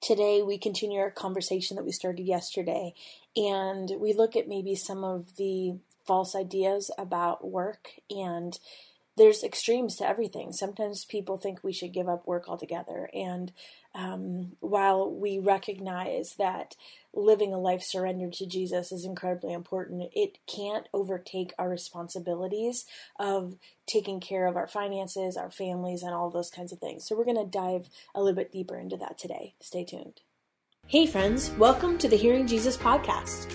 Today, we continue our conversation that we started yesterday, and we look at maybe some of the false ideas about work and there's extremes to everything. Sometimes people think we should give up work altogether. And um, while we recognize that living a life surrendered to Jesus is incredibly important, it can't overtake our responsibilities of taking care of our finances, our families, and all those kinds of things. So we're going to dive a little bit deeper into that today. Stay tuned. Hey, friends, welcome to the Hearing Jesus podcast.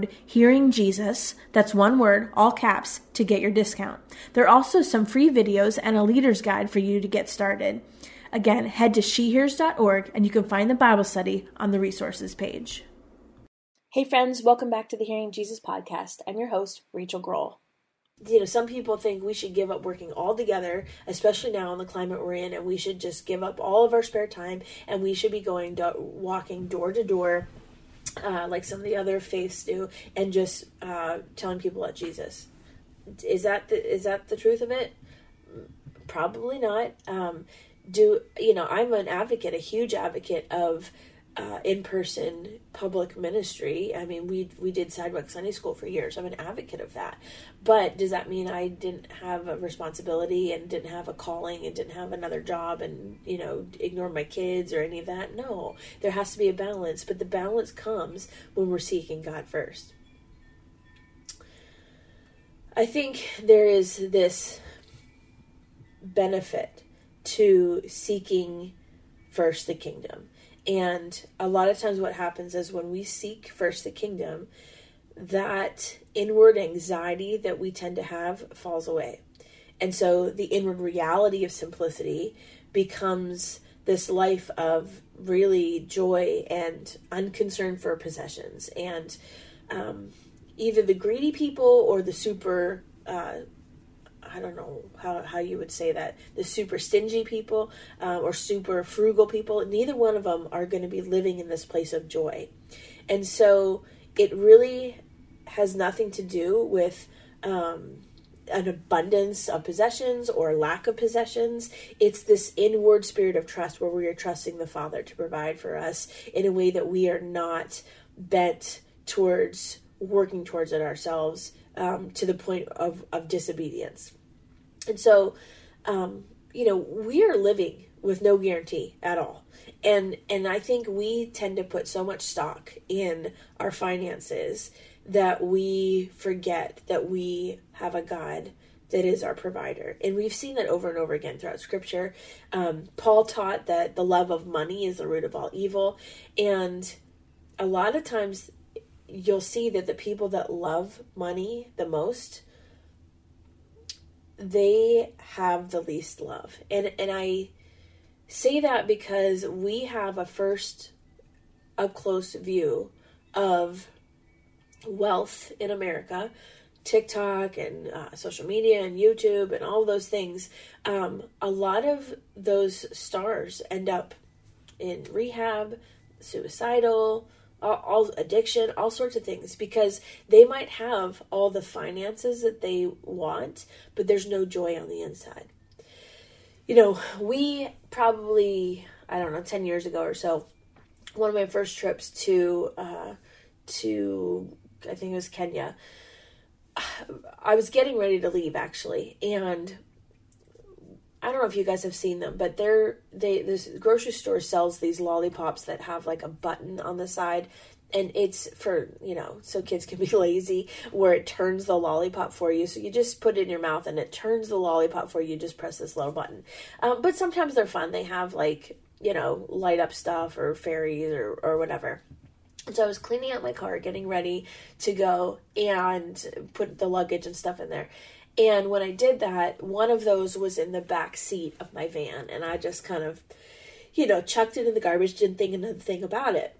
code Hearing Jesus, that's one word, all caps, to get your discount. There are also some free videos and a leader's guide for you to get started. Again, head to shehears.org and you can find the Bible study on the resources page. Hey friends, welcome back to the Hearing Jesus podcast. I'm your host, Rachael Groll. You know, some people think we should give up working altogether, especially now in the climate we're in, and we should just give up all of our spare time and we should be going walking door to door uh, like some of the other faiths do, and just uh, telling people about Jesus. Is that the, is that the truth of it? Probably not. Um, do you know? I'm an advocate, a huge advocate of uh, in-person public ministry. I mean, we we did sidewalk Sunday school for years. I'm an advocate of that. But does that mean I didn't have a responsibility and didn't have a calling and didn't have another job and you know ignore my kids or any of that? No, there has to be a balance. But the balance comes when we're seeking God first. I think there is this benefit to seeking first the kingdom and a lot of times, what happens is when we seek first the kingdom, that inward anxiety that we tend to have falls away. And so the inward reality of simplicity becomes this life of really joy and unconcern for possessions. And um, either the greedy people or the super uh, I don't know how, how you would say that the super stingy people uh, or super frugal people neither one of them are going to be living in this place of joy and so it really has nothing to do with um, an abundance of possessions or lack of possessions. It's this inward spirit of trust where we are trusting the Father to provide for us in a way that we are not bent towards working towards it ourselves um, to the point of, of disobedience. And so, um, you know, we are living with no guarantee at all. And and I think we tend to put so much stock in our finances that we forget that we have a God that is our provider. And we've seen that over and over again throughout scripture. Um, Paul taught that the love of money is the root of all evil. And a lot of times you'll see that the people that love money the most they have the least love. And and I say that because we have a first up close view of wealth in America TikTok and uh, social media and YouTube and all those things, um, a lot of those stars end up in rehab, suicidal, all, addiction, all sorts of things because they might have all the finances that they want, but there's no joy on the inside. You know, we probably I don't know ten years ago or so, one of my first trips to uh, to I think it was Kenya I was getting ready to leave actually, and I don't know if you guys have seen them, but they're they this grocery store sells these lollipops that have like a button on the side and it's for you know so kids can be lazy where it turns the lollipop for you. So you just put it in your mouth and it turns the lollipop for you. Just press this little button. Um, but sometimes they're fun. They have like you know light up stuff or fairies or, or whatever. So I was cleaning out my car, getting ready to go and put the luggage and stuff in there. And when I did that, one of those was in the back seat of my van, and I just kind of, you know, chucked it in the garbage, didn't think another thing about it.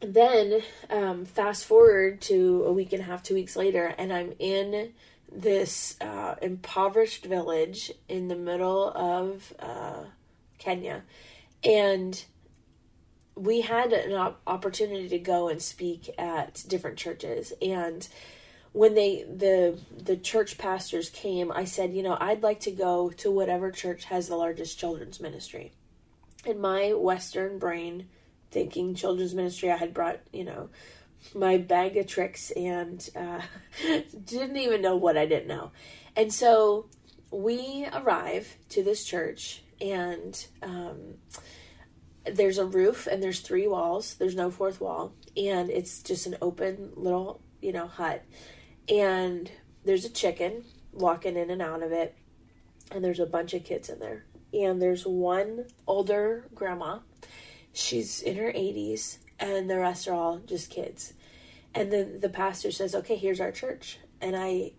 And then, um, fast forward to a week and a half, two weeks later, and I'm in this uh, impoverished village in the middle of uh, Kenya, and we had an opportunity to go and speak at different churches and when they the the church pastors came i said you know i'd like to go to whatever church has the largest children's ministry in my western brain thinking children's ministry i had brought you know my bag of tricks and uh, didn't even know what i didn't know and so we arrive to this church and um, there's a roof and there's three walls. There's no fourth wall, and it's just an open little, you know, hut. And there's a chicken walking in and out of it, and there's a bunch of kids in there. And there's one older grandma. She's in her 80s, and the rest are all just kids. And then the pastor says, "Okay, here's our church." And I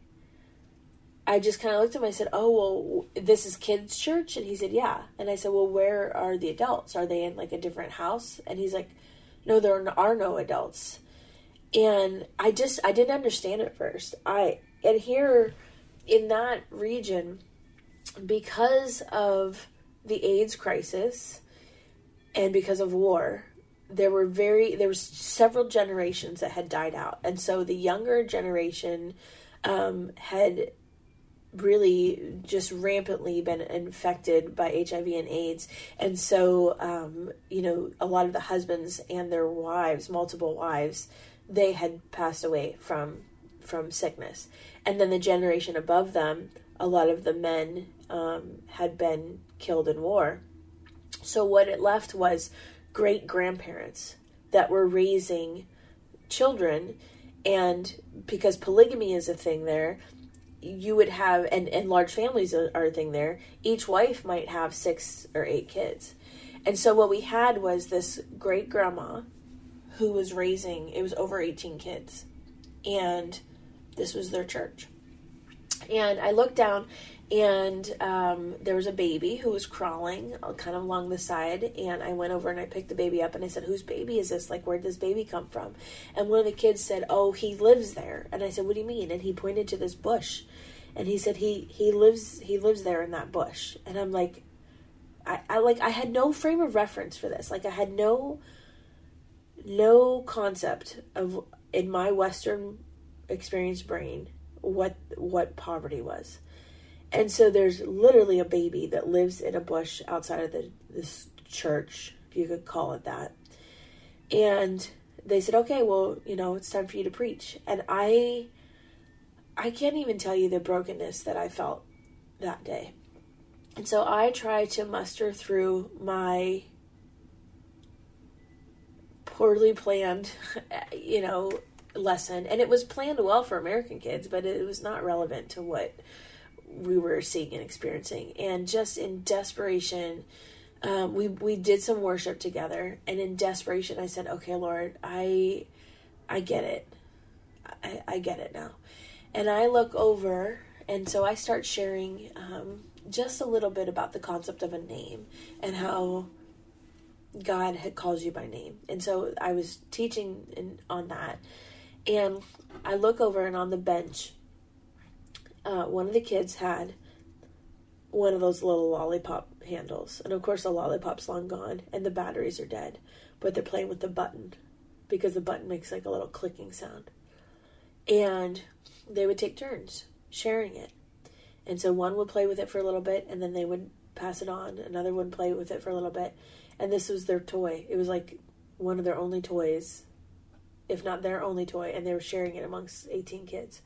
I just kind of looked at him. I said, "Oh well, this is kids' church," and he said, "Yeah." And I said, "Well, where are the adults? Are they in like a different house?" And he's like, "No, there are no adults." And I just I didn't understand at first. I and here in that region, because of the AIDS crisis and because of war, there were very there was several generations that had died out, and so the younger generation um, had really just rampantly been infected by HIV and AIDS. And so, um, you know, a lot of the husbands and their wives, multiple wives, they had passed away from from sickness. And then the generation above them, a lot of the men um, had been killed in war. So what it left was great grandparents that were raising children and because polygamy is a thing there you would have and and large families are, are a thing there each wife might have six or eight kids and so what we had was this great grandma who was raising it was over 18 kids. And this was their church. And i looked down and um, there was a baby who was crawling uh, kind of along the side. And i went over and i picked the baby up and i said whose baby is this? Like where did this baby come from? And one of the kids said oh he lives there. And i said what do you mean? And he pointed to this bush. And he said he he lives he lives there in that bush. And i'm like I, I like i had no frame of reference for this. Like i had no no concept of in my western experience brain what what poverty was and so there's literally a baby that lives in a bush outside of the this church, if you could call it that. And they said, "Okay, well, you know, it's time for you to preach." And I I can't even tell you the brokenness that I felt that day. And so I tried to muster through my poorly planned, you know, lesson, and it was planned well for American kids, but it was not relevant to what we were seeing and experiencing. And just in desperation, um, we we did some worship together, and in desperation, I said, "Okay, Lord, I I get it, I, I get it now." And I look over, and so I start sharing um, just a little bit about the concept of a name and how God had calls you by name. And so I was teaching in, on that. And I look over, and on the bench, uh, one of the kids had one of those little lollipop handles. And of course, the lollipop's long gone, and the batteries are dead. But they're playing with the button because the button makes like a little clicking sound. And they would take turns sharing it. And so one would play with it for a little bit, and then they would pass it on. Another would play with it for a little bit. And this was their toy. It was like one of their only toys, if not their only toy, and they were sharing it amongst 18 kids.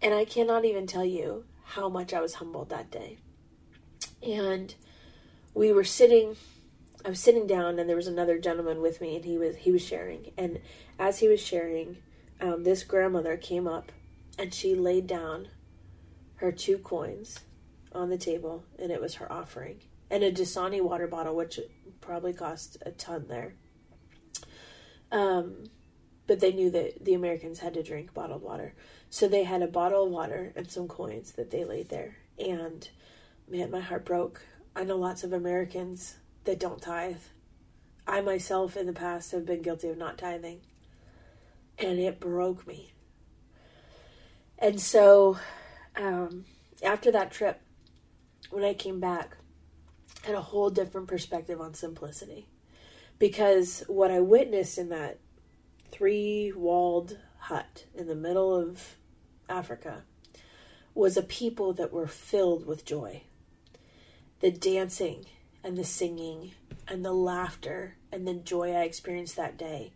And I cannot even tell you how much I was humbled that day. And we were sitting I was sitting down and there was another gentleman with me and he was he was sharing and as he was sharing um, this grandmother came up and she laid down her two coins on the table and it was her offering and a Dasani water bottle which probably cost a ton there um, but they knew that the Americans had to drink bottled water so they had a bottle of water and some coins that they laid there. And man, my heart broke. I know lots of Americans that don't tithe. I myself in the past have been guilty of not tithing. And it broke me. And so um, after that trip, when I came back, Had a whole different perspective on simplicity. Because what I witnessed in that three walled hut in the middle of Africa was a people that were filled with joy. The dancing and the singing and the laughter and the joy I experienced that day,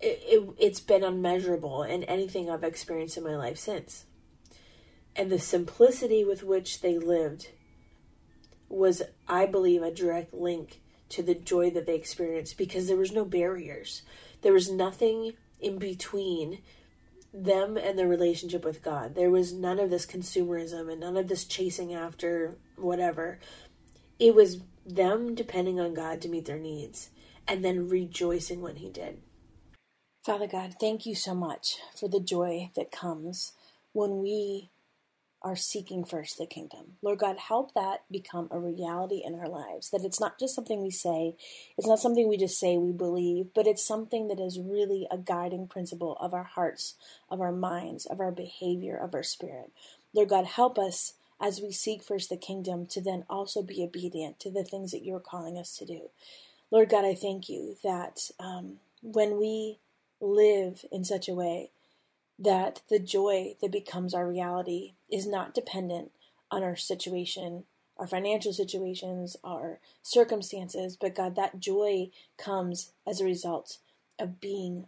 it, it, it's been unmeasurable in anything I've experienced in my life since. And the simplicity with which they lived was, I believe, a direct link to the joy that they experienced because there was no barriers. There was nothing in between them and their relationship with God. There was none of this consumerism and none of this chasing after whatever. It was them depending on God to meet their needs and then rejoicing when He did. Father God, thank you so much for the joy that comes when we are seeking first the kingdom. Lord God, help that become a reality in our lives. That it's not just something we say, it's not something we just say we believe, but it's something that is really a guiding principle of our hearts, of our minds, of our behavior, of our spirit. Lord God, help us as we seek first the kingdom to then also be obedient to the things that you're calling us to do. Lord God, I thank you that um, when we live in such a way that the joy that becomes our reality is not dependent on our situation, our financial situations, our circumstances, but God, that joy comes as a result of being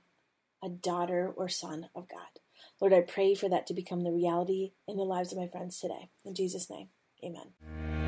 a daughter or son of God. Lord, I pray for that to become the reality in the lives of my friends today. In Jesus' name, amen.